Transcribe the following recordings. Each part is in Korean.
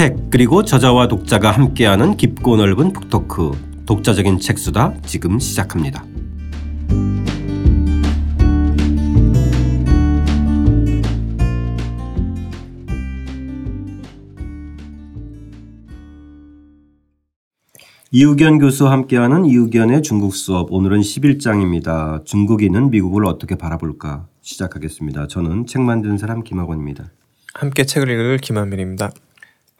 책 그리고 저자와 독자가 함께하는 깊고 넓은 북토크 독자적인 책수다 지금 시작합니다. 이우견 교수와 함께하는 이우견의 중국 수업 오늘은 11장입니다. 중국인은 미국을 어떻게 바라볼까 시작하겠습니다. 저는 책 만든 사람 김학원입니다. 함께 책을 읽을 김한민입니다.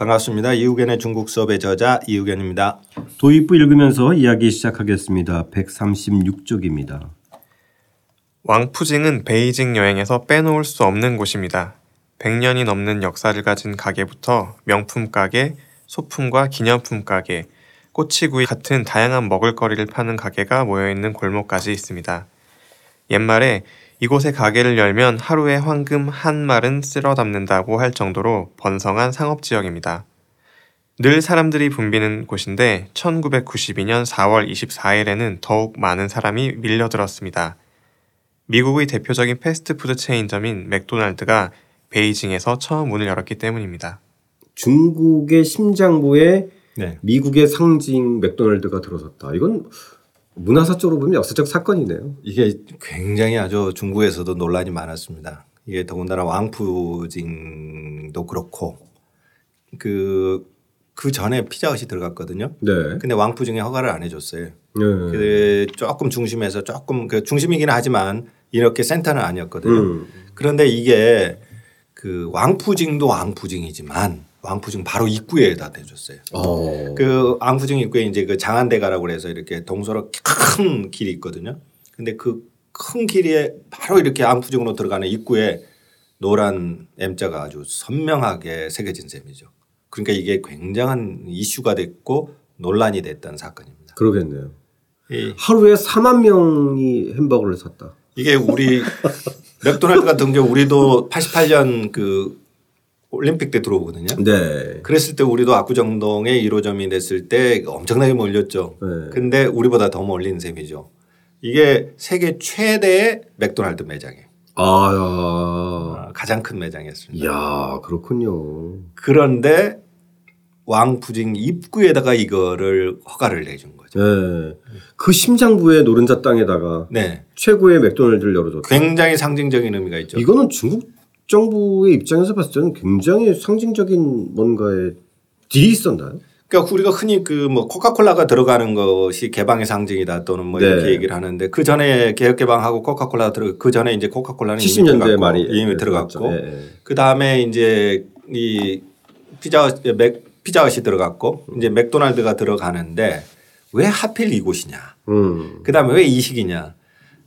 반갑습니다. 이우견의 중국 수업의 저자 이우견입니다. 도입부 읽으면서 이야기 시작하겠습니다. 136쪽입니다. 왕푸징은 베이징 여행에서 빼놓을 수 없는 곳입니다. 100년이 넘는 역사를 가진 가게부터 명품 가게, 소품과 기념품 가게, 꼬치구이 같은 다양한 먹을거리를 파는 가게가 모여있는 골목까지 있습니다. 옛말에 이곳에 가게를 열면 하루에 황금 한 말은 쓸어 담는다고 할 정도로 번성한 상업 지역입니다. 늘 사람들이 붐비는 곳인데 1992년 4월 24일에는 더욱 많은 사람이 밀려들었습니다. 미국의 대표적인 패스트푸드 체인점인 맥도날드가 베이징에서 처음 문을 열었기 때문입니다. 중국의 심장부에 네. 미국의 상징 맥도날드가 들어섰다. 이건 문화사적으로 보면 역사적 사건이네요. 이게 굉장히 아주 중국에서도 논란이 많았습니다. 이게 더군다나 왕푸징도 그렇고 그, 그 전에 피자헛이 들어갔거든요. 네. 근데 왕푸징에 허가를 안 해줬어요. 네. 그 조금 중심에서 조금 그 중심이긴 하지만 이렇게 센터는 아니었거든요. 음. 그런데 이게 그 왕푸징도 왕푸징이지만 왕푸증 바로 입구에다 대줬어요. 어. 그 왕푸증 입구에 이제 그 장안대가라고 그래서 이렇게 동서로 큰 길이 있거든요. 근데 그 큰 길에 바로 이렇게 왕푸증으로 들어가는 입구에 노란 M자가 아주 선명하게 새겨진 셈이죠. 그러니까 이게 굉장한 이슈가 됐고 논란이 됐던 사건입니다. 그러겠네요. 하루에 4만 명이 햄버거를 샀다. 이게 우리 맥도날드 같은 경우 우리도 88년 그 올림픽 때 들어오거든요. 네. 그랬을 때 우리도 압구정동에 1호점이 됐을 때 엄청나게 몰렸죠. 네. 근데 우리보다 더 몰린 셈이죠. 이게 세계 최대의 맥도날드 매장이에요. 아, 아 가장 큰 매장이었습니다. 야 그렇군요. 그런데 왕푸징 입구에다가 이거를 허가를 내준 거죠. 네. 그 심장부의 노른자 땅에다가 네. 최고의 맥도날드를 열어줬다. 굉장히 상징적인 의미가 있죠. 이거는 중국 정부의 입장에서 봤을 때는 굉장히 상징적인 뭔가의 딜이 있었나요? 그러니까 우리가 흔히 그 뭐 코카콜라가 들어가는 것이 개방의 상징이다 또는 뭐 네. 이렇게 얘기를 하는데 그 전에 개혁 개방하고 코카콜라가 들어 그 전에 이제 코카콜라는 70년대 말이 이미 들어갔고 네. 그 다음에 이제 이 피자 맥 피자헛이 들어갔고 이제 맥도날드가 들어가는데 왜 하필 이곳이냐? 음. 그 다음에 왜 이 시기냐?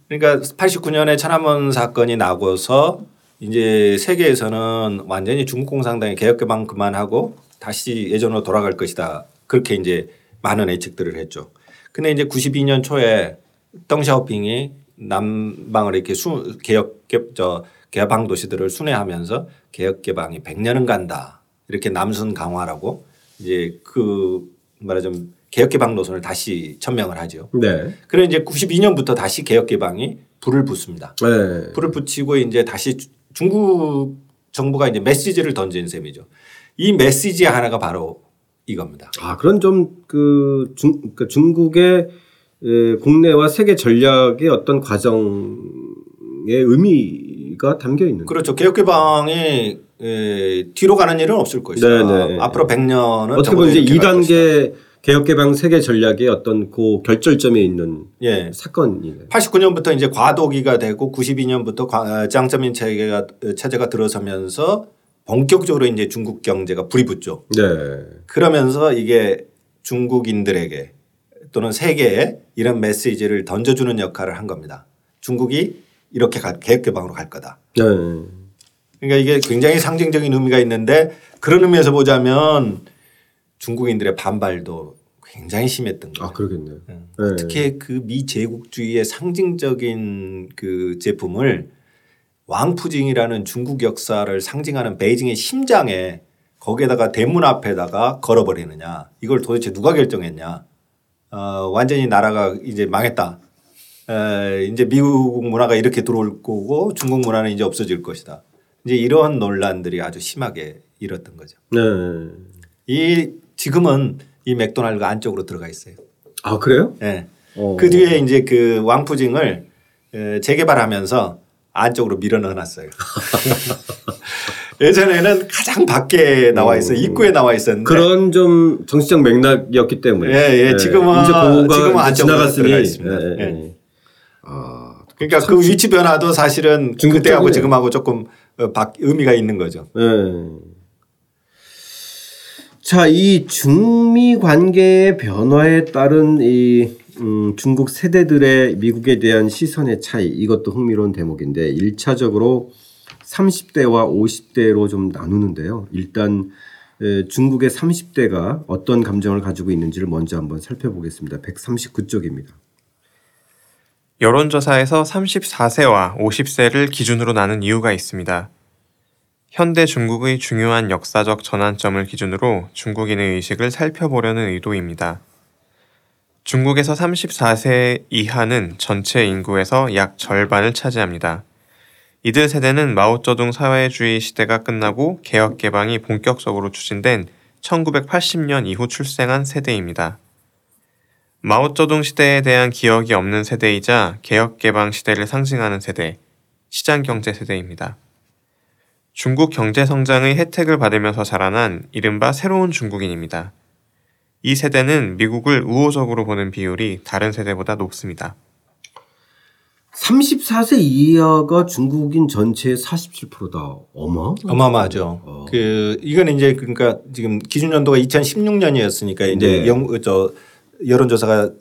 그러니까 89년에 천안문 사건이 나고서 이제 세계에서는 완전히 중국 공산당이 개혁 개방 그만하고 다시 예전으로 돌아갈 것이다. 그렇게 이제 많은 예측들을 했죠. 근데 이제 92년 초에 덩샤오핑이 남방을 이렇게 수 개혁 저 개방 도시들을 순회하면서 개혁 개방이 100년은 간다. 이렇게 남순 강화라고 이제 그 말하자면 개혁 개방 노선을 다시 천명을 하죠. 네. 그래 이제 92년부터 다시 개혁 개방이 불을 붙습니다. 네. 불을 붙이고 이제 다시 중국 정부가 이제 메시지를 던진 셈이죠. 이 메시지 하나가 바로 이겁니다. 아, 그런 좀 그 중, 그 중국의 에, 국내와 세계 전략의 어떤 과정의 의미가 담겨 있는. 그렇죠. 개혁 개방이 뒤로 가는 일은 없을 것이다. 네네. 앞으로 100년은 어떻게 보면 이제 2단계 개혁개방 세계 전략의 어떤 그 결절점에 있는 예. 사건이네요. 89년부터 이제 과도기가 되고 92년부터 장점인 체계가 체제가 들어서면서 본격적으로 이제 중국 경제가 불이 붙죠. 네. 그러면서 이게 중국인들에게 또는 세계에 이런 메시지를 던져주는 역할을 한 겁니다. 중국이 이렇게 개혁개방으로 갈 거다. 네. 그러니까 이게 굉장히 상징적인 의미가 있는데 그런 의미에서 보자면 중국인들의 반발도 굉장히 심했던 거예요. 아, 그러겠네요. 네. 어떻게 그 미제국주의의 상징적인 그 제품을 왕푸징이라는 중국 역사를 상징하는 베이징의 심장에 거기에다가 대문 앞에다가 걸어버리느냐 이걸 도대체 누가 결정했냐 어, 완전히 나라가 이제 망했다. 에, 이제 미국 문화가 이렇게 들어올 거고 중국 문화는 이제 없어질 것이다. 이제 이런 논란들이 아주 심하게 일었던 거죠. 네. 이 지금은 이 맥도날드가 안쪽으로 들어가 있어요. 아 그래요? 예. 어. 그 뒤에 이제 그 왕푸징을 에, 재개발하면서 안쪽으로 밀어 넣어놨어요. 예전에는 가장 밖에 나와 있어 입구에 나와 있었는데 그런 좀 정치적 맥락이었기 때문에. 예, 예. 지금은- 이제 그거가 지금은 안쪽으로. 들어가 있습니다. 예, 예. 예. 아, 그러니까 그 위치 변화도 사실은 그때하고. 지금하고 조금 어, 바- 의미가 있는 거죠. 예. 자, 이 중미 관계의 변화에 따른 이 음, 중국 세대들의 미국에 대한 시선의 차이 이것도 흥미로운 대목인데 일차적으로 30대와 50대로 좀 나누는데요. 일단 에, 중국의 30대가 어떤 감정을 가지고 있는지를 먼저 한번 살펴보겠습니다. 139쪽입니다. 여론조사에서 34세와 50세를 기준으로 나눈 이유가 있습니다. 현대 중국의 중요한 역사적 전환점을 기준으로 중국인의 의식을 살펴보려는 의도입니다. 중국에서 34세 이하는 전체 인구에서 약 절반을 차지합니다. 이들 세대는 마오쩌둥 사회주의 시대가 끝나고 개혁 개방이 본격적으로 추진된 1980년 이후 출생한 세대입니다. 마오쩌둥 시대에 대한 기억이 없는 세대이자 개혁 개방 시대를 상징하는 세대, 시장 경제 세대입니다. 중국 경제 성장의 혜택을 받으면서 자라난 이른바 새로운 중국인입니다. 이 세대는 미국을 우호적으로 보는 비율이 다른 세대보다 높습니다. 34세 이하가 중국인 전체의 47%다. 어마? 어마어마하죠. 어. 그 이거는 이제 그러니까 지금 기준 연도가 2016년이었으니까 이제 네. 영, 저 여론조사가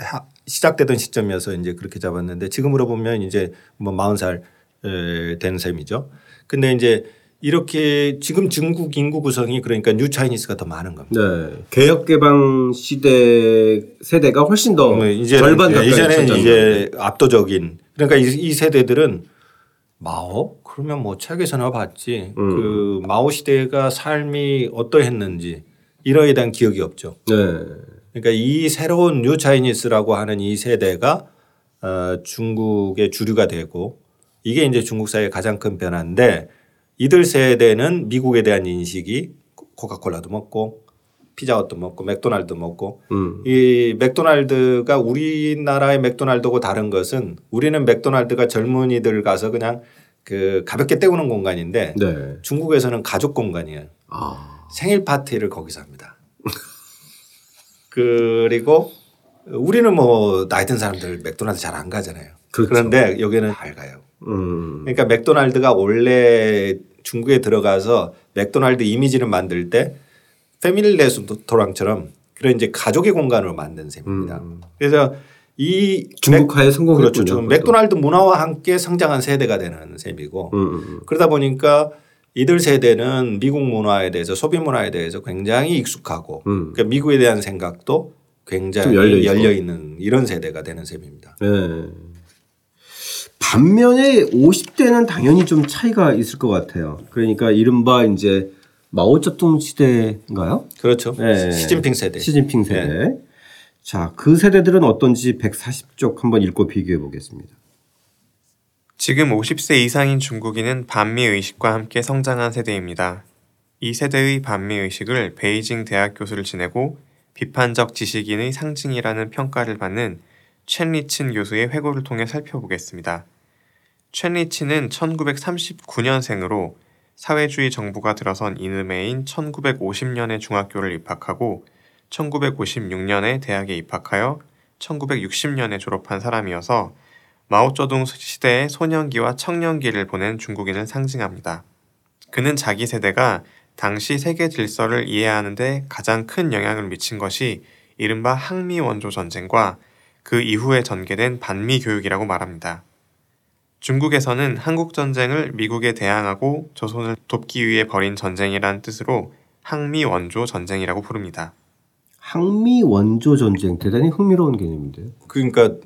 하- 시작되던 시점이어서 이제 그렇게 잡았는데 지금으로 보면 이제 뭐 40살 에, 된 셈이죠. 근데 이제 이렇게 지금 중국 인구 구성이 그러니까 new Chinese가 더 많은 겁니다. 네. 개혁 개방 시대 세대가 훨씬 더뭐 이제는- 절반 가까이 이제는. 이제 압도적인 그러니까 이, 이 세대들은 마오 그러면 뭐 책에서나 봤지 음. 그 마오 시대가 삶이 어떠했는지 이러에 대한 기억이 없죠. 네. 그러니까 이 새로운 new Chinese라고 하는 이 세대가 어, 중국의 주류가 되고 이게 이제 중국 사회의 가장 큰 변화인데 이들 세대는 미국에 대한 인식이 코카콜라도 먹고 피자헛도 먹고 맥도날드 먹고 음. 이 맥도날드가 우리나라의 맥도날드고 다른 것은 우리는 맥도날드가 젊은이들 가서 그냥 그 가볍게 때우는 공간인데 네. 중국에서는 가족 공간이에요. 아. 생일 파티를 거기서 합니다. 그리고 우리는 뭐 나이 든 사람들 맥도날드 잘 안 가잖아요. 그렇죠. 그런데 여기는 잘 가요. 음. 그러니까 맥도날드가 원래 중국에 들어가서 맥도날드 이미지를 만들 때 패밀리 레스토랑처럼 그런 이제 가족의 공간으로 만든 셈입니다. 그래서 이 중국화에 맥- 성공했군요. 그렇죠. 맥도날드 문화와 함께 성장한 세대가 되는 셈이고 음, 음, 그러다 보니까 이들 세대는 미국 문화에 대해서 소비 문화에 대해서 굉장히 익숙하고 음. 그러니까 미국에 대한 생각도 굉장히 좀 열려. 열려 있는 이런 세대가 되는 셈입니다. 네. 반면에 50대는 당연히 좀 차이가 있을 것 같아요. 그러니까 이른바 이제 마오쩌둥 시대인가요? 그렇죠. 네. 시진핑 세대. 시진핑 세대. 자, 그 세대들은 어떤지 140쪽 한번 읽고 비교해 보겠습니다. 지금 50세 이상인 중국인은 반미 의식과 함께 성장한 세대입니다. 이 세대의 반미 의식을 베이징 대학 교수를 지내고 비판적 지식인의 상징이라는 평가를 받는 첸리친 교수의 회고를 통해 살펴보겠습니다. 첸리친은 1939년생으로 사회주의 정부가 들어선 이듬해인 1950년에 중학교를 입학하고 1956년에 대학에 입학하여 1960년에 졸업한 사람이어서 마오쩌둥 시대의 소년기와 청년기를 보낸 중국인을 상징합니다. 그는 자기 세대가 당시 세계 질서를 이해하는데 가장 큰 영향을 미친 것이 이른바 항미 원조 전쟁과 그 이후에 전개된 반미 교육이라고 말합니다. 중국에서는 한국 전쟁을 미국에 대항하고 조선을 돕기 위해 벌인 전쟁이라는 뜻으로 항미 원조 전쟁이라고 부릅니다. 항미 원조 전쟁 대단히 흥미로운 개념인데요. 그러니까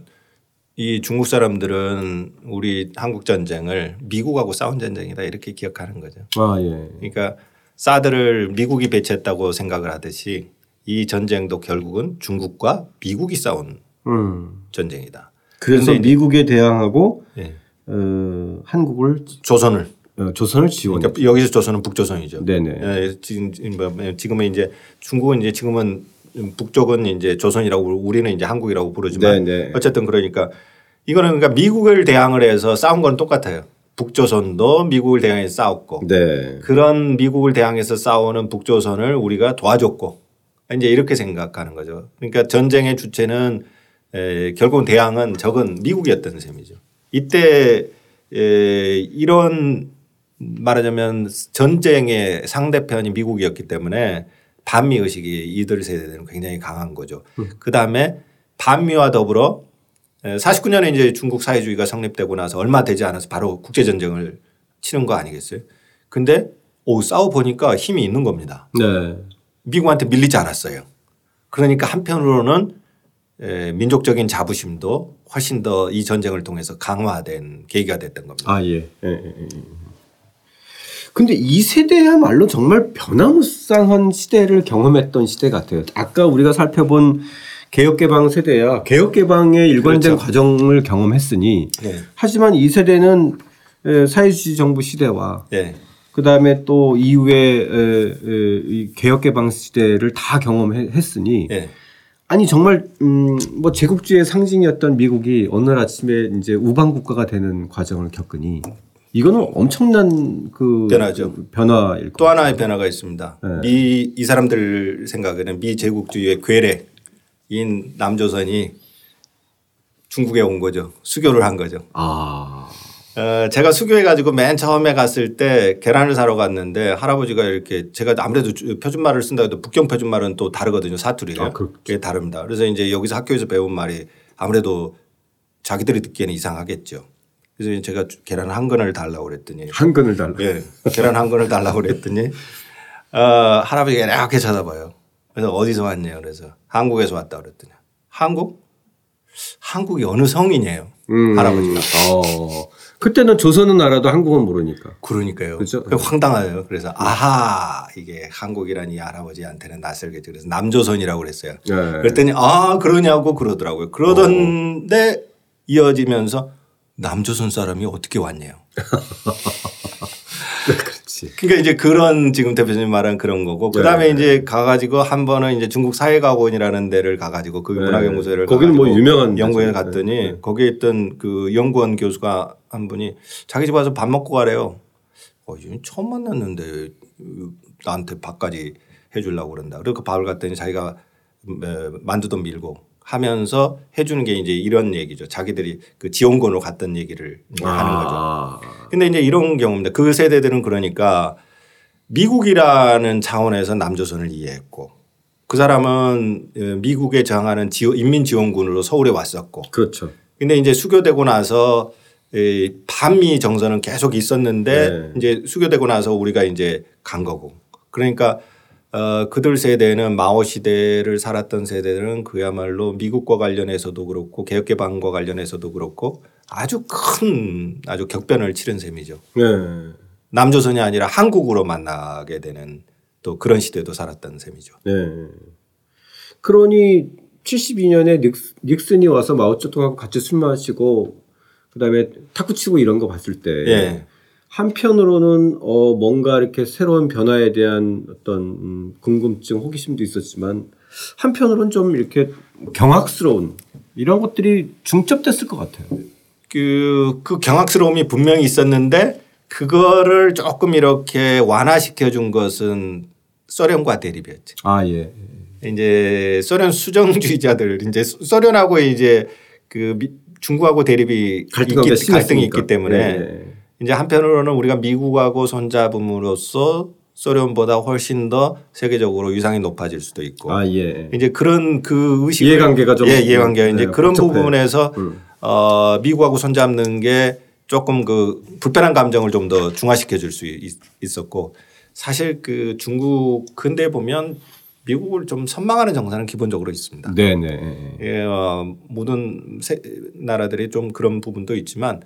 이 중국 사람들은 우리 한국 전쟁을 미국하고 싸운 전쟁이다 이렇게 기억하는 거죠. 아 예. 그러니까 사드를 미국이 배치했다고 생각을 하듯이 이 전쟁도 결국은 중국과 미국이 싸운 음. 전쟁이다. 그래서 미국에 대항하고 예. 어, 한국을 조선을 어, 조선을 지원. 그러니까 여기서 조선은 북조선이죠. 네네. 예, 지금 뭐, 지금은 이제 중국은 이제 지금은 북쪽은 이제 조선이라고 우리는 이제 한국이라고 부르지만 네네. 어쨌든 그러니까 이거는 그러니까 미국을 대항을 해서 싸운 건 똑같아요. 북조선도 미국을 대항해서 싸웠고 네. 그런 미국을 대항해서 싸우는 북조선을 우리가 도와줬고 이제 이렇게 생각하는 거죠. 그러니까 전쟁의 주체는 에, 결국은 대항은 적은 미국이었던 셈이죠. 이때 에, 이런 말하자면 전쟁의 상대편이 미국이었기 때문에 반미 의식이 이들 세대들은 굉장히 강한 거죠. 음. 그 다음에 반미와 더불어 49년에 이제 중국 사회주의가 성립되고 나서 얼마 되지 않아서 바로 국제 전쟁을 치는 거 아니겠어요. 근데 오, 싸워 보니까 힘이 있는 겁니다. 네. 미국한테 밀리지 않았어요. 그러니까 한편으로는 민족적인 자부심도 훨씬 더 이 전쟁을 통해서 강화된 계기가 됐던 겁니다. 아, 예. 예, 예, 예. 근데 이 세대야말로 정말 변화무쌍한 시대를 경험했던 시대 같아요. 아까 우리가 살펴본 개혁개방 세대야 개혁개방의 일관된 그렇죠. 과정을 경험했으니 네. 하지만 이 세대는 사회주의 정부 시대와 네. 그 다음에 또 이후에 개혁개방 시대를 다 경험했으니 네. 아니 정말 음 뭐 제국주의 상징이었던 미국이 어느 날 아침에 이제 우방 국가가 되는 과정을 겪으니 이거는 엄청난 그 변화죠. 변화일 또 하나의 변화가 있습니다. 네. 미이 사람들 생각에는 미 제국주의의 괴뢰 인 남조선이 중국에 온 거죠. 수교를 한 거죠. 아. 어, 제가 수교해 가지고 맨 처음에 갔을 때 계란을 사러 갔는데 할아버지가 이렇게 제가 아무래도 표준말을 쓴다 해도 북경 표준말은 또 다르거든요. 사투리가. 아, 그게 다릅니다. 그래서 이제 여기서 학교에서 배운 말이 아무래도 자기들이 듣기에는 이상하겠죠. 그래서 제가 계란 한 근을 달라고 그랬더니 한 근을 달라. 예. 계란 한 근을 달라고 그랬더니 어, 할아버지가 이렇게 쳐다봐요. 그래서 어디서 왔냐요? 그래서 한국에서 왔다 그랬더니 한국? 한국이 어느 성이냐요? 음. 할아버지가. 어. 그때는 조선은 알아도 한국은 모르니까. 그러니까요. 그렇죠. 황당해요. 그래서 아하 이게 한국이라니 할아버지한테는 낯설겠죠. 그래서 남조선이라고 그랬어요. 네. 그랬더니 아 그러냐고 그러더라고요. 그러던데 어. 이어지면서 남조선 사람이 어떻게 왔냐요. 그렇지. 그러니까 이제 그런 지금 대표님 말한 그런 거고 그 다음에 네. 이제 가가지고 한 번은 이제 중국 사회과학원이라는 데를 가가지고 그 네. 문화연구소를 거기는 뭐 유명한 연구에 갔더니 네. 거기에 있던 그 연구원 교수가 한 분이 자기 집 와서 밥 먹고 가래요. 어, 처음 만났는데 나한테 밥까지 해주려고 그런다. 그리고 그 밥을 갔더니 자기가 만두도 밀고 하면서 해주는 게 이제 이런 얘기죠. 자기들이 그 지원군으로 갔던 얘기를 아. 하는 거죠. 근데 이제 이런 경우입니다. 그 세대들은 그러니까 미국이라는 차원에서 남조선을 이해했고 그 사람은 어, 미국에 저항하는 인민지원군으로 서울에 왔었고. 그렇죠. 근데 이제 수교되고 나서 반미 정서는 계속 있었는데 네. 이제 수교되고 나서 우리가 이제 간 거고. 그러니까 어, 그들 세대는 마오 시대를 살았던 세대들은 그야말로 미국과 관련해서도 그렇고 개혁 개방과 관련해서도 그렇고 아주 큰 아주 격변을 치른 셈이죠. 네. 남조선이 아니라 한국으로 만나게 되는 또 그런 시대도 살았던 셈이죠. 네. 그러니 72년에 닉슨, 이 와서 마오쩌둥하고 같이 술 마시고 그다음에 탁구 치고 이런 거 봤을 때 네. 한편으로는 어 뭔가 이렇게 새로운 변화에 대한 어떤 음 궁금증, 호기심도 있었지만 한편으로는 좀 이렇게 경악스러운 이런 것들이 중첩됐을 것 같아요. 그, 그 경악스러움이 분명히 있었는데 그거를 조금 이렇게 완화시켜 준 것은 소련과 대립이었죠. 아, 예. 이제 소련 수정주의자들 이제 소련하고 이제 그 중국하고 대립이 있기, 갈등이 있기 때문에 예. 이제 한편으로는 우리가 미국하고 손잡음으로써 소련보다 훨씬 더 세계적으로 위상이 높아질 수도 있고. 아, 예. 이제 그런 그 의식 이해관계가 좀 예, 이해관계가 네, 이제 그런 복잡해. 부분에서 음. 어, 미국하고 손잡는 게 조금 그 불편한 감정을 좀 더 중화시켜 줄 수 있었고 사실 그 중국 근대 보면 미국을 좀 선망하는 정서는 기본적으로 있습니다. 네 네. 예, 어, 모든 세, 나라들이 좀 그런 부분도 있지만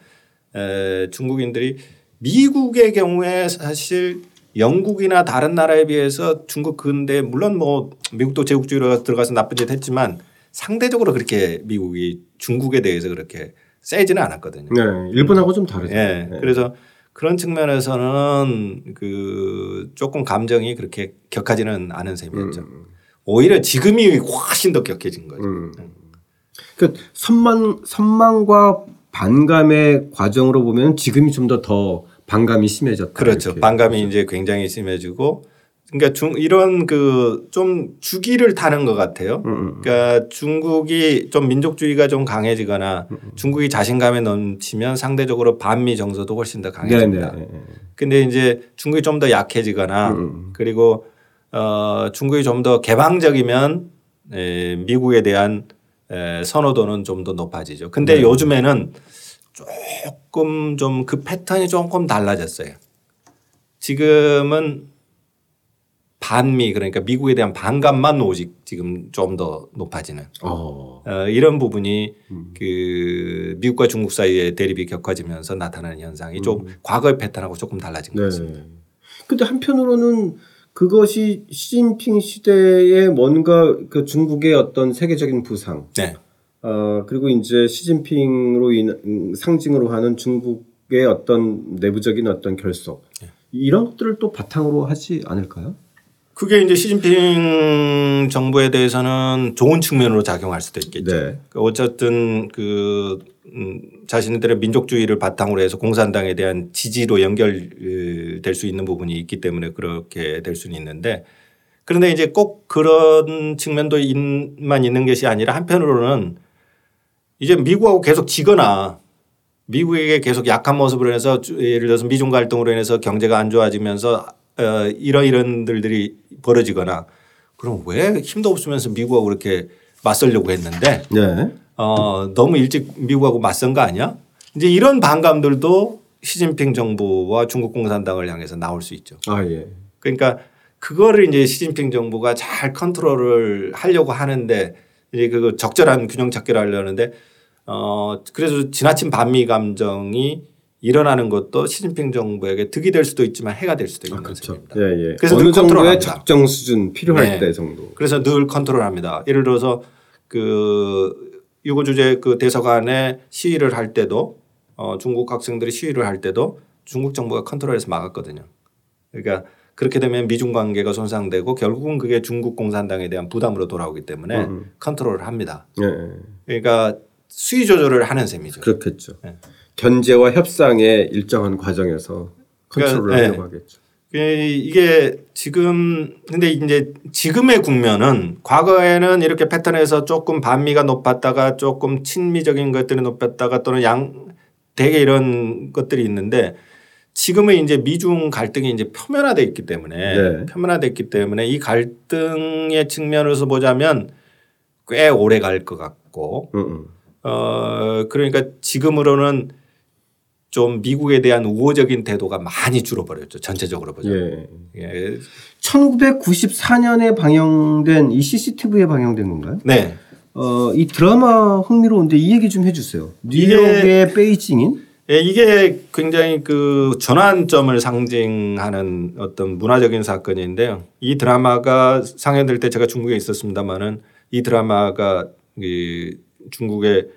에, 중국인들이 미국의 경우에 사실 영국이나 다른 나라에 비해서 중국 근대 물론 뭐 미국도 제국주의로 들어가서 나쁜 짓 했지만 상대적으로 그렇게 미국이 중국에 대해서 그렇게 세지는 않았거든요. 네. 일본하고 좀 다르죠. 네. 네. 그래서 그런 측면에서는 그 조금 감정이 그렇게 격하지는 않은 셈이었죠. 음. 오히려 지금이 훨씬 더 격해진 거죠. 음. 그 선망 선망과 반감의 과정으로 보면 지금이 좀더더 반감이 심해졌다. 그렇죠. 반감이 그렇죠. 이제 굉장히 심해지고 그러니까 중 이런 그 좀 주기를 타는 것 같아요. 음, 음, 음. 그러니까 중국이 좀 민족주의가 좀 강해지거나 중국이 자신감에 넘치면 상대적으로 반미 정서도 훨씬 더 강해집니다. 네, 네, 네. 근데 이제 중국이 좀 더 약해지거나 그리고 어 중국이 좀 더 개방적이면 에 미국에 대한 에 선호도는 좀 더 높아지죠. 근데 네. 요즘에는 조금 좀 그 패턴이 조금 달라졌어요. 지금은 반미 그러니까 미국에 대한 반감만 오직 지금 좀 더 높아지는 어. 어. 이런 부분이 음. 그 미국과 중국 사이의 대립이 격화지면서 나타나는 현상이 음. 좀 과거의 패턴하고 조금 달라진 것 네. 같습니다. 근데 한편으로는 그것이 시진핑 시대에 뭔가 그 중국의 어떤 세계적인 부상, 네. 어 그리고 이제 시진핑으로 인 상징으로 하는 중국의 어떤 내부적인 어떤 결속 네. 이런 것들을 또 바탕으로 하지 않을까요? 그게 이제 시진핑 정부에 대해서는 좋은 측면으로 작용할 수도 있겠죠. 네. 그러니까 어쨌든 그 음, 자신들의 민족주의를 바탕으로 해서 공산당에 대한 지지로 연결될 수 있는 부분이 있기 때문에 그렇게 될 수는 있는데 그런데 이제 꼭 그런 측면도 만 있는 것이 아니라 한편으로는 이제 미국하고 계속 지거나 미국에게 계속 약한 모습으로 인해서 예를 들어서 미중 갈등으로 인해서 경제가 안 좋아지면서 어, 이런 이런 일들이 벌어지거나 그럼 왜 힘도 없으면서 미국하고 그렇게 맞설려고 했는데 네. 어, 너무 일찍 미국하고 맞선 거 아니야? 이제 이런 반감들도 시진핑 정부와 중국 공산당을 향해서 나올 수 있죠. 아, 예. 그러니까 그거를 이제 시진핑 정부가 잘 컨트롤을 하려고 하는데 이제 그 적절한 균형 찾기를 하려는데 어 그래서 지나친 반미 감정이 일어나는 것도 시진핑 정부에게 득이 될 수도 있지만 해가 될 수도 있는 아, 그렇죠. 것입니다. 예, 예. 그래서 어느 정도의 적정 수준 필요할 네. 때 정도. 그래서 늘 컨트롤합니다. 예를 들어서 그 유고 주재 그 대사관에 시위를 할 때도 어 중국 학생들이 시위를 할 때도 중국 정부가 컨트롤해서 막았거든요. 그러니까 그렇게 되면 미중 관계가 손상되고 결국은 그게 중국 공산당에 대한 부담으로 돌아오기 때문에 음. 음. 컨트롤을 합니다. 예, 예. 그러니까 수위 조절을 하는 셈이죠. 그렇겠죠. 예. 견제와 협상의 일정한 과정에서 컨트롤을 그러니까, 하려고 네. 하겠죠. 이게 지금 근데 이제 지금의 국면은 과거에는 이렇게 패턴에서 조금 반미가 높았다가 조금 친미적인 것들이 높았다가 또는 양 대개 이런 것들이 있는데 지금은 이제 미중 갈등이 이제 표면화돼 있기 때문에 네. 표면화돼 있기 때문에 이 갈등의 측면에서 보자면 꽤 오래 갈 것 같고 음음. 어 그러니까 지금으로는 좀 미국에 대한 우호적인 태도가 많이 줄어버렸죠. 전체적으로 보자면. 예. 예. 1994년에 방영된 이 CCTV에 방영된 건가요? 네. 어, 이 드라마 흥미로운데 이 얘기 좀 해주세요. 뉴욕의 베이징인? 예, 이게 굉장히 그 전환점을 상징하는 어떤 문화적인 사건인데요. 이 드라마가 상영될 때 제가 중국에 있었습니다만은 이 드라마가 이 중국의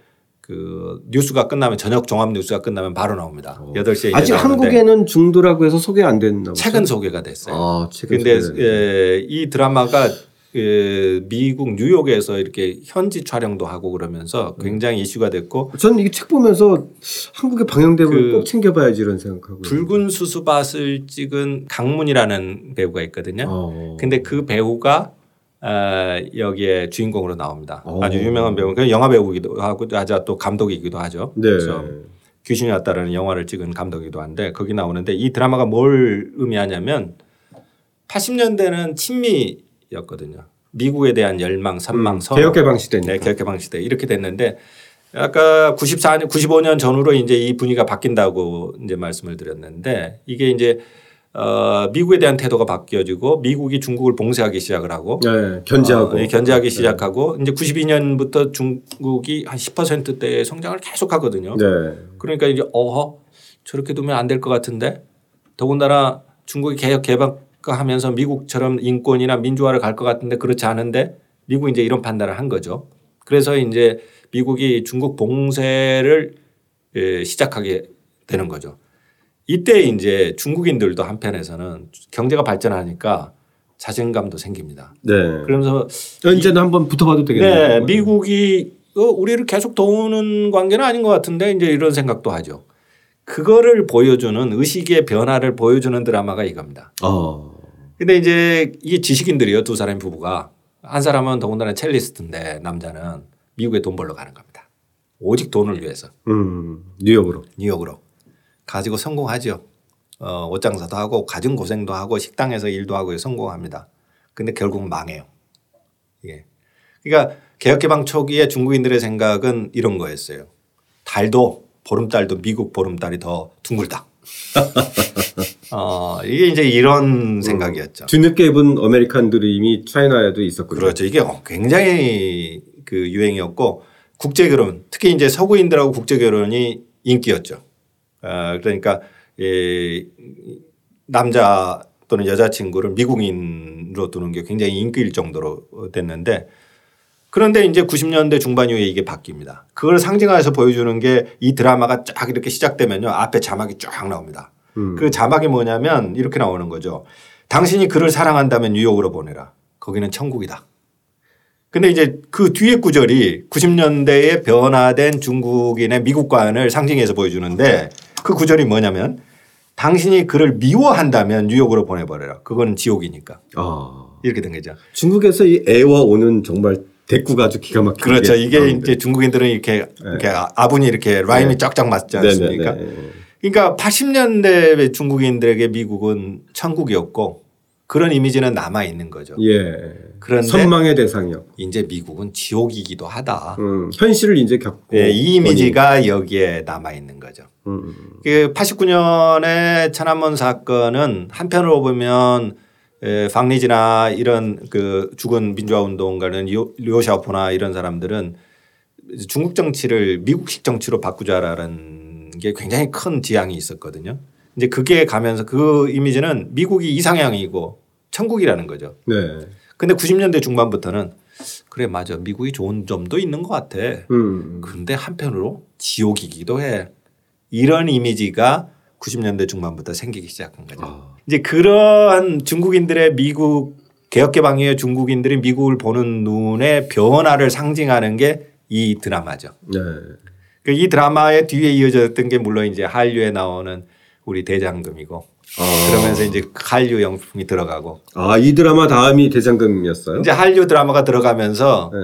그 뉴스가 끝나면 저녁 종합 뉴스가 끝나면 바로 나옵니다. 어. 8시에 아직 한국에는 중도라고 해서 소개 안 됐나 최근 소개가 됐어요. 아, 최근 근데 예, 이 드라마가 그 미국 뉴욕에서 이렇게 현지 촬영도 하고 그러면서 굉장히 이슈가 됐고 저는 이게 책 보면서 한국에 방영되면 그꼭 챙겨봐야지 이런 생각하고 붉은 수수밭을 찍은 강문이라는 배우가 있거든요. 어. 근데 그 배우가 어, 여기에 주인공으로 나옵니다. 오. 아주 유명한 배우, 그 영화 배우기도 하고 아자 또 감독이기도 하죠. 네. 그래서 귀신이 왔다라는 영화를 찍은 감독이기도 한데 거기 나오는데 이 드라마가 뭘 의미하냐면 80년대는 친미였거든요. 미국에 대한 열망, 선망, 음, 선호. 개혁개방 시대. 네, 개혁개방 시대 이렇게 됐는데 아까 94년, 95년 전후로 이제 이 분위기가 바뀐다고 이제 말씀을 드렸는데 이게 이제 어, 미국에 대한 태도가 바뀌어지고 미국이 중국을 봉쇄하기 시작을 하고 네, 견제하고 어, 견제하기 네. 시작하고 이제 92년부터 중국이 한 10%대의 성장을 계속 하거든요. 네. 그러니까 이제 어허 저렇게 두면 안 될 것 같은데 더군다나 중국이 개혁 개방하면서 미국처럼 인권이나 민주화를 갈 것 같은데 그렇지 않은데 미국이 이제 이런 판단을 한 거죠. 그래서 이제 미국이 중국 봉쇄를 예, 시작하게 되는 거죠. 이때 이제 중국인들도 한편에서는 경제가 발전하니까 자신감도 생깁니다. 네. 그러면서 언제는 한번 붙어봐도 되겠네요. 네. 미국이 어, 우리를 계속 도우는 관계는 아닌 것 같은데 이제 이런 생각도 하죠. 그거를 보여주는 의식의 변화를 보여주는 드라마가 이겁니다. 어. 근데 이제 이게 지식인들이요. 두 사람 부부가 한 사람은 더군다나 첼리스트인데 남자는 미국에 돈 벌러 가는 겁니다. 오직 돈을 위해서. 음, 뉴욕으로. 뉴욕으로. 가지고 성공하죠. 어, 옷장사도 하고 가정 고생도 하고 식당에서 일도 하고 성공합니다. 근데 결국 망해요. 예. 그러니까 개혁개방 초기에 중국인들의 생각은 이런 거였어요. 달도 보름달도 미국 보름달이 더 둥글다. 어, 이게 이제 이런 생각이었죠. 뒤늦게 입은 아메리칸 드림이 China에도 있었군요. 그렇죠. 이게 굉장히 그 유행이었고 국제 결혼 특히 이제 서구인들하고 국제 결혼이 인기였죠. 어, 그러니까 이 남자 또는 여자친구를 미국인으로 두는 게 굉장히 인기일 정도로 됐는데 그런데 이제 90년대 중반 이후에 이게 바뀝니다. 그걸 상징화해서 보여주는 게 이 드라마가 쫙 이렇게 시작되면요. 앞에 자막이 쫙 나옵니다. 음. 그 자막이 뭐냐면 이렇게 나오는 거죠. 당신이 그를 사랑한다면 뉴욕으로 보내라. 거기는 천국이다. 근데 이제 그 뒤에 구절이 90년대에 변화된 중국인의 미국관을 상징해서 보여주는데 그 구절이 뭐냐면 당신이 그를 미워한다면 뉴욕으로 보내버려라. 그건 지옥이니까. 아. 이렇게 된 거죠. 중국에서 이 애와 오는 정말 대꾸가 아주 기가 막히게. 그렇죠. 이게 나오는데. 이제 중국인들은 이렇게, 네. 이렇게 아분이 이렇게 라임이 네. 쫙쫙 맞지 않습니까? 네, 네, 네. 그러니까 80년대 중국인들에게 미국은 천국이었고 그런 이미지는 남아 있는 거죠. 예. 그런데 선망의 대상이요. 이제 미국은 지옥이기도 하다. 음, 현실을 이제 겪고 예, 이 이미지가. 여기에 남아 있는 거죠. 그 89년의 천안문 사건은 한편으로 보면 에, 방리지나 이런 그 죽은 민주화 운동가는 리오샤오포나 이런 사람들은 중국 정치를 미국식 정치로 바꾸자라는 게 굉장히 큰 지향이 있었거든요. 이제 그게 가면서 그 이미지는 미국이 이상향이고 천국이라는 거죠. 네. 근데 90년대 중반부터는 그래 맞아 미국이 좋은 점도 있는 것 같아. 음. 그런데 한편으로 지옥이기도 해. 이런 이미지가 90년대 중반부터 생기기 시작한 거죠. 아. 이제 그러한 중국인들의 미국 개혁개방 이후 중국인들이 미국을 보는 눈의 변화를 상징하는 게 이 드라마죠. 네. 그이 드라마의 뒤에 이어졌던 게 물론 이제 한류에 나오는 우리 대장금이고 아. 그러면서 이제 한류 영품이 들어가고. 아, 이 드라마 다음이 대장금이었어요? 이제 한류 드라마가 들어가면서 네.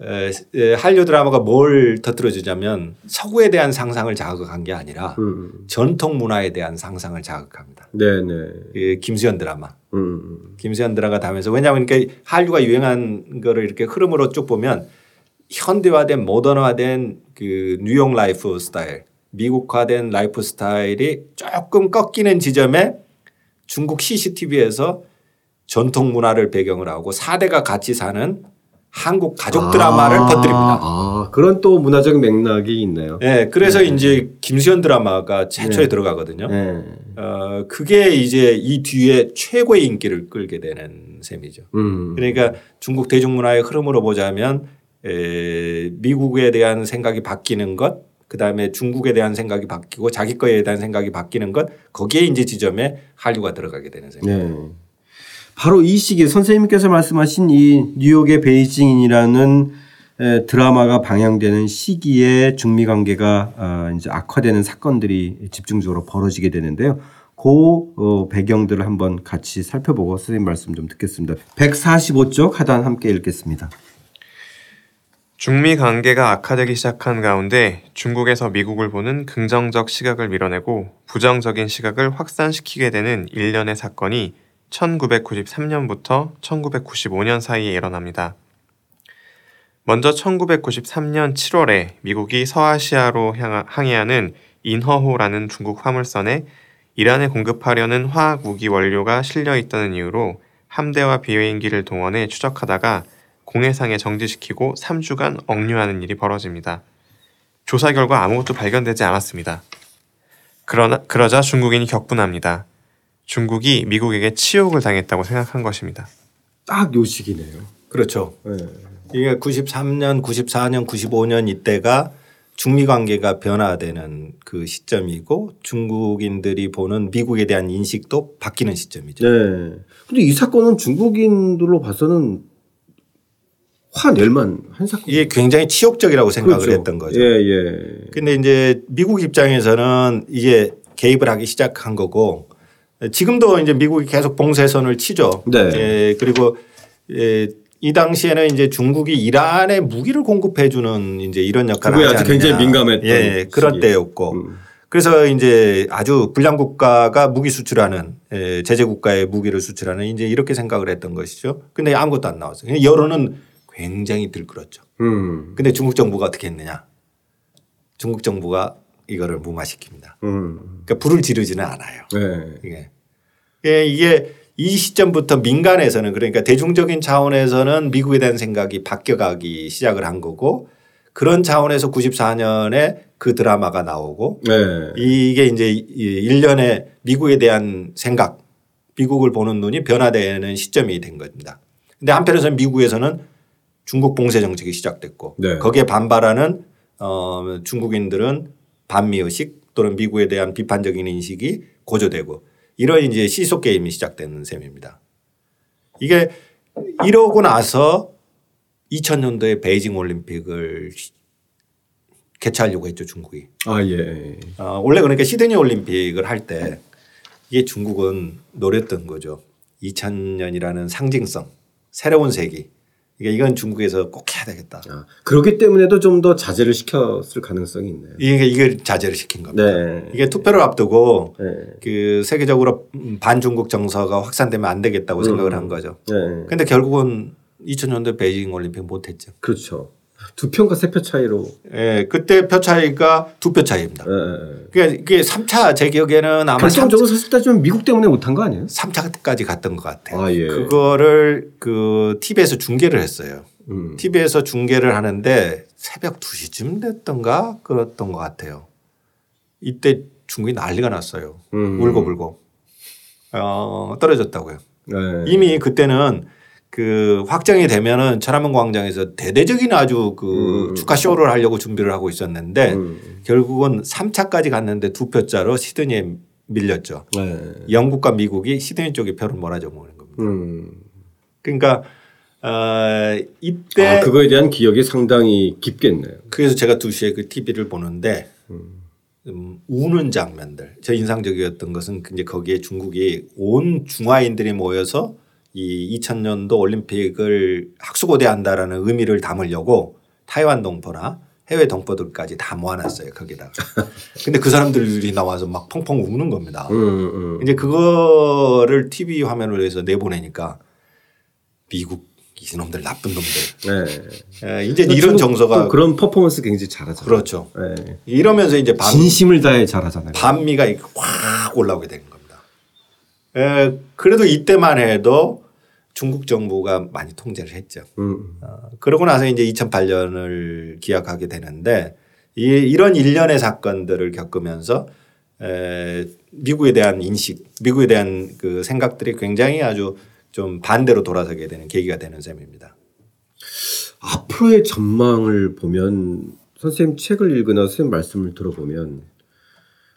에, 한류 드라마가 뭘 터뜨려 주냐면 서구에 대한 상상을 자극한 게 아니라 음. 전통 문화에 대한 상상을 자극합니다. 네네. 그 김수현 드라마. 음. 김수현 드라마가 다면서 왜냐하면 이렇게 한류가 유행한 거를 이렇게 흐름으로 쭉 보면 현대화된 모던화된 그 뉴욕 라이프 스타일 미국화된 라이프 스타일이 조금 꺾이는 지점에 중국 CCTV에서 전통 문화를 배경으로 하고 4대가 같이 사는 한국 가족 드라마를 아, 퍼뜨립니다. 아, 그런 또 문화적 맥락이 있네요. 네. 그래서 네. 이제 김수현 드라마가 최초에 네. 들어가거든요. 네. 어, 그게 이제 이 뒤에 최고의 인기를 끌게 되는 셈이죠. 음. 그러니까 중국 대중문화의 흐름으로 보자면 에, 미국에 대한 생각이 바뀌는 것 그 다음에 중국에 대한 생각이 바뀌고 자기 거에 대한 생각이 바뀌는 것 거기에 이제 지점에 한류가 들어가게 되는 셈입니다. 네. 바로 이 시기에 선생님께서 말씀하신 이 뉴욕의 베이징이라는 드라마가 방영되는 시기에 중미 관계가 어, 이제 악화되는 사건들이 집중적으로 벌어지게 되는데요. 그 어, 배경들을 한번 같이 살펴보고 선생님 말씀 좀 듣겠습니다. 145쪽 하단 함께 읽겠습니다. 중미 관계가 악화되기 시작한 가운데 중국에서 미국을 보는 긍정적 시각을 밀어내고 부정적인 시각을 확산시키게 되는 일련의 사건이 1993년부터 1995년 사이에 일어납니다. 먼저 1993년 7월에 미국이 서아시아로 항해하는 인허호라는 중국 화물선에 이란에 공급하려는 화학 무기 원료가 실려 있다는 이유로 함대와 비행기를 동원해 추적하다가 공해상에 정지시키고 3주간 억류하는 일이 벌어집니다. 조사 결과 아무것도 발견되지 않았습니다. 그러나, 그러자 중국인이 격분합니다. 중국이 미국에게 치욕을 당했다고 생각한 것입니다. 딱 요 시기네요. 그렇죠. 네. 이게 93년, 94년, 95년 이때가 중미 관계가 변화되는 그 시점이고 중국인들이 보는 미국에 대한 인식도 바뀌는 시점이죠. 네. 근데 이 사건은 중국인들로 봐서는 화낼만 한 사건. 이게 굉장히 치욕적이라고 생각을 그렇죠. 했던 거죠. 예, 예. 근데 이제 미국 입장에서는 이게 개입을 하기 시작한 거고 지금도 이제 미국이 계속 봉쇄선을 치죠. 네. 예, 그리고 예, 이 당시에는 이제 중국이 이란에 무기를 공급해 주는 이제 이런 역할을 하지 아주 않느냐. 굉장히 민감했던 예, 예, 그런. 때였고 음. 그래서 이제 아주 불량 국가가 무기 수출하는 예, 제재 국가에 무기를 수출하는 이제 이렇게 생각을 했던 것이죠. 근데 아무것도 안 나왔어요. 그냥 여론은 굉장히 들끓었죠. 음. 근데 중국 정부가 어떻게 했느냐. 중국 정부가 이거를 무마시킵니다. 음. 그러니까 불을 지르지는 않아요. 네. 이게. 예, 이게 이 시점부터 민간에서는 그러니까 대중적인 차원에서는 미국에 대한 생각이 바뀌어가기 시작을 한 거고 그런 차원에서 94년에 그 드라마가 나오고 네. 이게 이제 이 일련의 미국에 대한 생각 미국을 보는 눈이 변화되는 시점이 된 겁니다. 근데 한편에서는 미국에서는 중국 봉쇄 정책이 시작됐고 네. 거기에 반발하는 어 중국인들은 반미 의식 또는 미국에 대한 비판적인 인식이 고조되고 이런 이제 시속 게임이 시작되는 셈입니다. 이게 이러고 나서 2000년도에 베이징 올림픽을 개최하려고 했죠 중국이. 아, 예. 어, 원래 그러니까 시드니 올림픽을 할 때 이게 중국은 노렸던 거죠. 2000년이라는 상징성, 새로운 세기. 그러니까 이건 중국에서 꼭 해야 되겠다. 아, 그렇기 때문에도 좀 더 자제를 시켰을 가능성이 있네요. 이게 이게 자제를 시킨 겁니다. 네. 이게 투표를 앞두고 네. 그 세계적으로 반중국 정서가 확산되면 안 되겠다고 생각을 음. 한 거죠. 네. 근데 결국은 2000년도 베이징 올림픽 못했죠. 그렇죠. 두 편과 세표 차이로. 예, 그때 표 차이가 두 표 차이입니다. 예, 예. 그러니까 이게 3차 제 기억에는 아마 결정적으로 사실 따지면 미국 때문에 못한 거 아니에요? 3차까지 갔던 것 같아요. 아, 예. 그거를 그 TV에서 중계를 했어요. 음. TV에서 중계를 하는데 새벽 2시쯤 됐던가 그랬던 것 같아요. 이때 중국이 난리가 났어요. 음. 울고불고. 어, 떨어졌다고요. 네. 이미 그때는 그 확정이 되면은 천안문 광장에서 대대적인 아주 그 음. 축하 쇼를 하려고 준비를 하고 있었는데 음. 결국은 3차까지 갔는데 두 표짜로 시드니에 밀렸죠. 네. 영국과 미국이 시드니 쪽에 표를 몰아줘 먹는 겁니다. 음. 그러니까 어, 이때 아, 그거에 대한 기억이 상당히 깊겠네요. 그래서 제가 2시에 그 TV를 보는데 음, 우는 장면들. 저 인상적이었던 것은 이제 거기에 중국이 온 중화인들이 모여서 이 2000년도 올림픽을 학수고대한다라는 의미를 담으려고 타이완 동포나 해외 동포들까지 다 모아놨어요 거기다가. 근데 그 사람들이 나와서 막 펑펑 우는 겁니다. 음, 음. 이제 그거를 TV 화면으로 해서 내보내니까 미국 이놈들 나쁜 놈들. 네. 에, 이제 이런 중국 정서가 또 그런 퍼포먼스 굉장히 잘하잖아요. 그렇죠. 네. 이러면서 이제 반, 진심을 다해 잘하잖아요. 반미가 확 올라오게 된 겁니다. 에, 그래도 이때만 해도 중국 정부가 많이 통제를 했죠. 음. 어, 그러고 나서 이제 2008년을 기약하게 되는데 이, 이런 일련의 사건들을 겪으면서 에, 미국에 대한 인식, 미국에 대한 그 생각들이 굉장히 아주 좀 반대로 돌아서게 되는 계기가 되는 셈입니다. 앞으로의 전망을 보면 선생님 책을 읽거나 선생님 말씀을 들어보면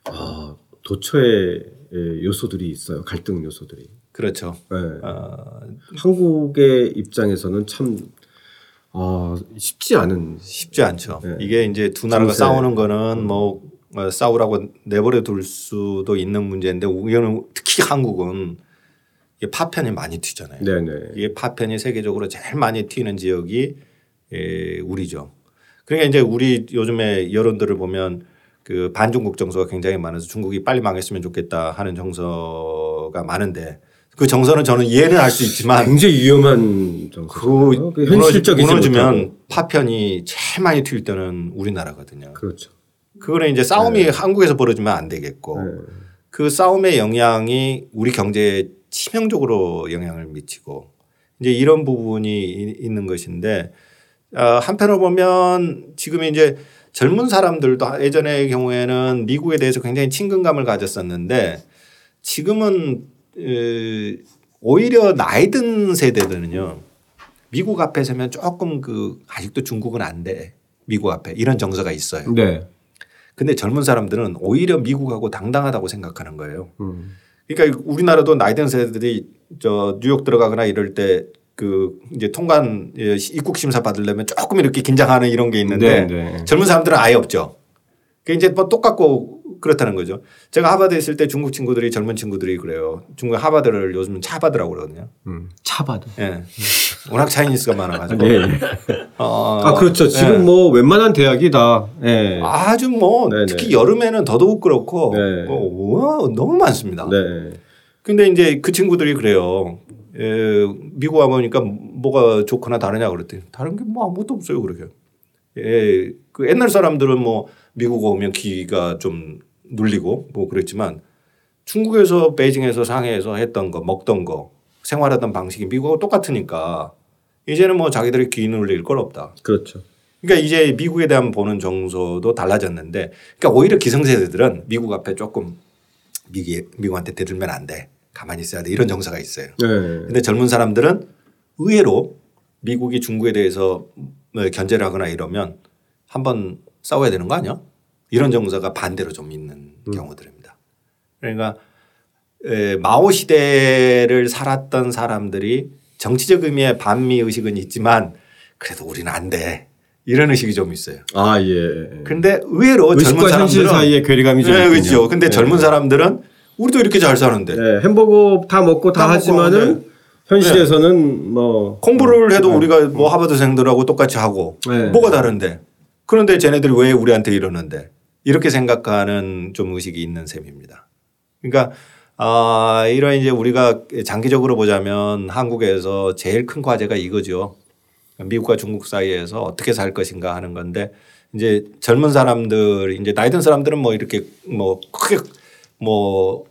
아, 도처에 예, 요소들이 있어요. 갈등 요소들이. 그렇죠. 네. 어, 한국의 입장에서는 참 아, 쉽지 않은 쉽지 않죠. 네. 이게 이제 두 나라가 정세. 싸우는 거는 뭐 어, 싸우라고 내버려 둘 수도 있는 문제인데 우리는 특히 한국은 이게 파편이 많이 튀잖아요. 네네. 이게 파편이 세계적으로 제일 많이 튀는 지역이 에, 우리죠. 그러니까 이제 우리 요즘에 여론들을 보면 그 반중국 정서가 굉장히 많아서 중국이 빨리 망했으면 좋겠다 하는 정서가 많은데 그 정서는 저는 이해는 할 수 있지만 굉장히 위험한 정서. 그 현실적이지 무너지면. 파편이 제일 많이 튈 때는 우리나라거든요. 그렇죠. 그거는 이제 싸움이 한국에서 벌어지면 안 되겠고 네. 그 싸움의 영향이 우리 경제에 치명적으로 영향을 미치고 이제 이런 부분이 이- 있는 것인데 어, 한편으로 보면 지금 이제 젊은 사람들도 예전의 경우에는 미국에 대해서 굉장히 친근감을 가졌었는데 지금은 에, 오히려 나이 든 세대들은요 미국 앞에 서면 조금 그 아직도 중국은 안 돼. 미국 앞에 이런 정서가 있어요. 네. 근데 젊은 사람들은 오히려 미국하고 당당하다고 생각하는 거예요. 음. 그러니까 우리나라도 나이 든 세대들이 저 뉴욕 들어가거나 이럴 때 그 이제 통관 예, 입국 심사 받으려면 조금 이렇게 긴장하는 이런 게 있는데 네, 네. 젊은 사람들은 아예 없죠. 그 이제 뭐 똑같고 그렇다는 거죠. 제가 하버드 있을 때 중국 친구들이 젊은 친구들이 그래요. 중국 하버드를 요즘 차바드라고 그러거든요. 음, 차바드. 예. 네. 워낙 차이니스가 많아가지고. 네. 어, 아 그렇죠. 지금 네. 뭐 웬만한 대학이 다 네. 아주 뭐 네네. 특히 여름에는 더더욱 그렇고 네. 뭐, 너무 많습니다. 네. 근데 이제 그 친구들이 그래요. 예, 미국 와보니까 뭐가 좋거나 다르냐 그랬더니 다른 게 뭐 아무것도 없어요 그렇게. 예, 그 옛날 사람들은 뭐 미국 오면 기가 좀 눌리고 뭐 그랬지만 중국에서 베이징에서 상해에서 했던 거 먹던 거 생활하던 방식이 미국하고 똑같으니까 이제는 뭐 자기들이 귀 눌릴 건 없다. 그렇죠. 그러니까 이제 미국에 대한 보는 정서도 달라졌는데 그러니까 오히려 기성세대들은 미국 앞에 조금 미국, 미국한테 대들면 안 돼. 가만히 있어야 돼. 이런 정서가 있어요. 네. 근데 젊은 사람들은 의외로 미국이 중국에 대해서 뭐 견제를 하거나 이러면 한번 싸워야 되는 거 아니야? 이런 정서가 반대로 좀 있는 음. 경우들입니다. 그러니까 에, 마오 시대를 살았던 사람들이 정치적 의미의 반미 의식은 있지만 그래도 우리는 안 돼. 이런 의식이 좀 있어요. 아, 예. 근데 의외로 젊은 사람들 사이에 괴리감이 좀 네, 그렇죠. 근데 네. 젊은 사람들은 우리도 이렇게 잘 사는데. 네, 햄버거 다 먹고 다, 다 하지만은 현실에서는 네. 뭐 공부를 해도 네. 우리가 뭐 하버드생들하고 똑같이 하고 네. 뭐가 다른데 그런데 쟤네들이 왜 우리한테 이러는데 이렇게 생각하는 좀 의식이 있는 셈입니다. 그러니까 아, 이런 이제 우리가 장기적으로 보자면 한국에서 제일 큰 과제가 이거죠. 미국과 중국 사이에서 어떻게 살 것인가 하는 건데 이제 젊은 사람들 이제 나이 든 사람들은 뭐 이렇게 뭐 크게 뭐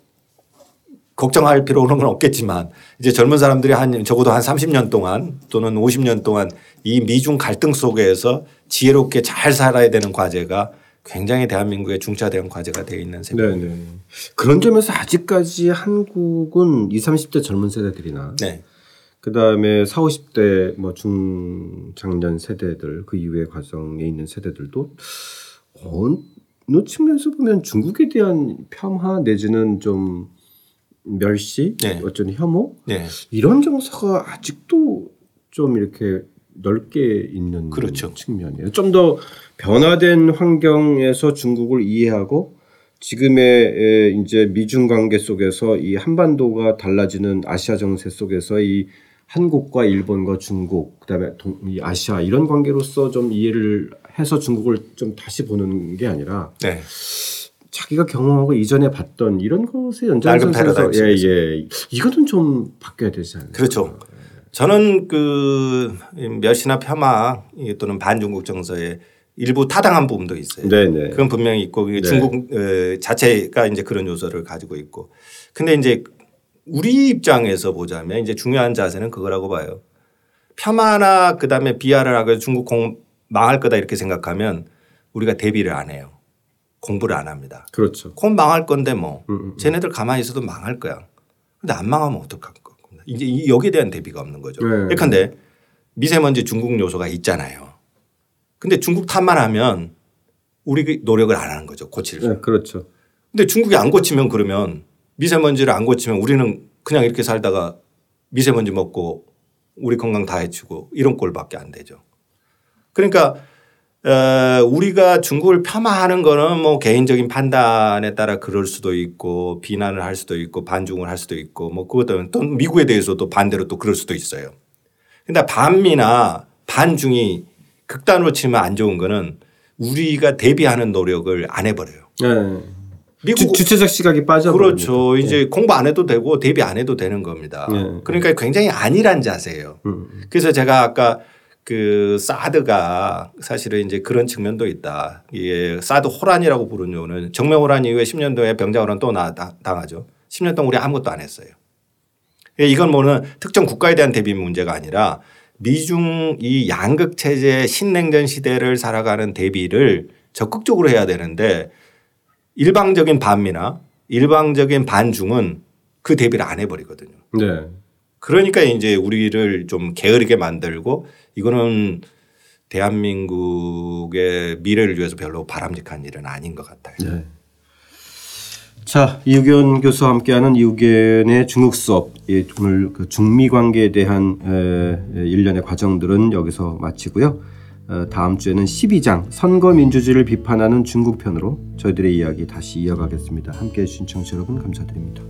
걱정할 필요는 없겠지만 이제 젊은 사람들이 한 적어도 한 30년 동안 또는 50년 동안 이 미중 갈등 속에서 지혜롭게 잘 살아야 되는 과제가 굉장히 대한민국의 중차대형 과제가 되어 있는 셈입니다. 네네. 그런 점에서 아직까지 한국은 20, 30대 젊은 세대들이나 네. 그다음에 40, 50대 뭐 중장년 세대들 그 이후의 과정에 있는 세대들도 어느 측면에서 보면 중국에 대한 폄하 내지는 좀 멸시, 네. 어쩐 혐오 네. 이런 정서가 아직도 좀 이렇게 넓게 있는 그렇죠. 측면이에요. 좀 더 변화된 환경에서 중국을 이해하고 지금의 이제 미중 관계 속에서 이 한반도가 달라지는 아시아 정세 속에서 이 한국과 일본과 중국 그다음에 동, 이 아시아 이런 관계로서 좀 이해를 해서 중국을 좀 다시 보는 게 아니라 네. 자기가 경험하고 이전에 봤던 이런 것의 연장선에서 예 예 이거는 좀 바뀌어야 되지 않나요? 그렇죠. 저는 그 멸시나 폄하 또는 반중국 정서에 일부 타당한 부분도 있어요. 네네. 네. 그건 분명히 있고 네. 중국 자체가 이제 그런 요소를 가지고 있고. 근데 이제 우리 입장에서 보자면 이제 중요한 자세는 그거라고 봐요. 폄하나 그다음에 비하를 하고 중국 공 망할 거다 이렇게 생각하면 우리가 대비를 안 해요. 공부를 안 합니다. 그렇죠. 곧 망할 건데 뭐 음, 음, 음. 쟤네들 가만히 있어도 망할 거야. 근데 안 망하면 어떡할 거. 이제 여기에 대한 대비가 없는 거죠. 네. 그런데 미세먼지 중국 요소가 있잖아요. 근데 중국 탓만 하면 우리 그 노력을 안 하는 거죠. 고칠. 네, 그렇죠. 근데 중국이 안 고치면 그러면 미세먼지를 안 고치면 우리는 그냥 이렇게 살다가 미세먼지 먹고 우리 건강 다 해치고 이런 꼴밖에 안 되죠. 그러니까 어, 우리가 중국을 폄하하는 거는 뭐 개인적인 판단에 따라 그럴 수도 있고 비난을 할 수도 있고 반중을 할 수도 있고 뭐 그것도 또 미국에 대해서도 반대로 또 그럴 수도 있어요. 근데 반미나 반중이 극단으로 치면 안 좋은 거는 우리가 대비하는 노력을 안 해버려요. 네. 미국 주, 체적 시각이 빠져 그렇죠. 네. 이제 공부 안 해도 되고 대비 안 해도 되는 겁니다. 네. 그러니까 굉장히 안일한 자세예요. 음. 그래서 제가 아까 그 사드가 사실은 이제 그런 측면도 있다. 이게 사드 호란이라고 부르는 요는 정명 호란 이후에 10년 동에 병자 호란 또 나, 당하죠. 10년 동안 우리 아무것도 안 했어요. 이건 뭐는 특정 국가에 대한 대비 문제가 아니라 미중 이 양극 체제 신냉전 시대를 살아가는 대비를 적극적으로 해야 되는데 일방적인 반미나 일방적인 반중은 그 대비를 안 해버리거든요. 네. 그러니까 이제 우리를 좀 게으르게 만들고 이거는 대한민국의 미래를 위해서 별로 바람직한 일은 아닌 것 같아요. 네. 자 이우견 교수와 함께하는 이우견의 중국 수업 오늘 그 중미 관계에 대한 일련의 과정들은 여기서 마치고요. 어, 다음 주에는 12장 선거 민주주의를 비판하는 중국 편으로 저희들의 이야기 다시 이어가겠습니다. 함께해 주신 청취 여러분 감사드립니다.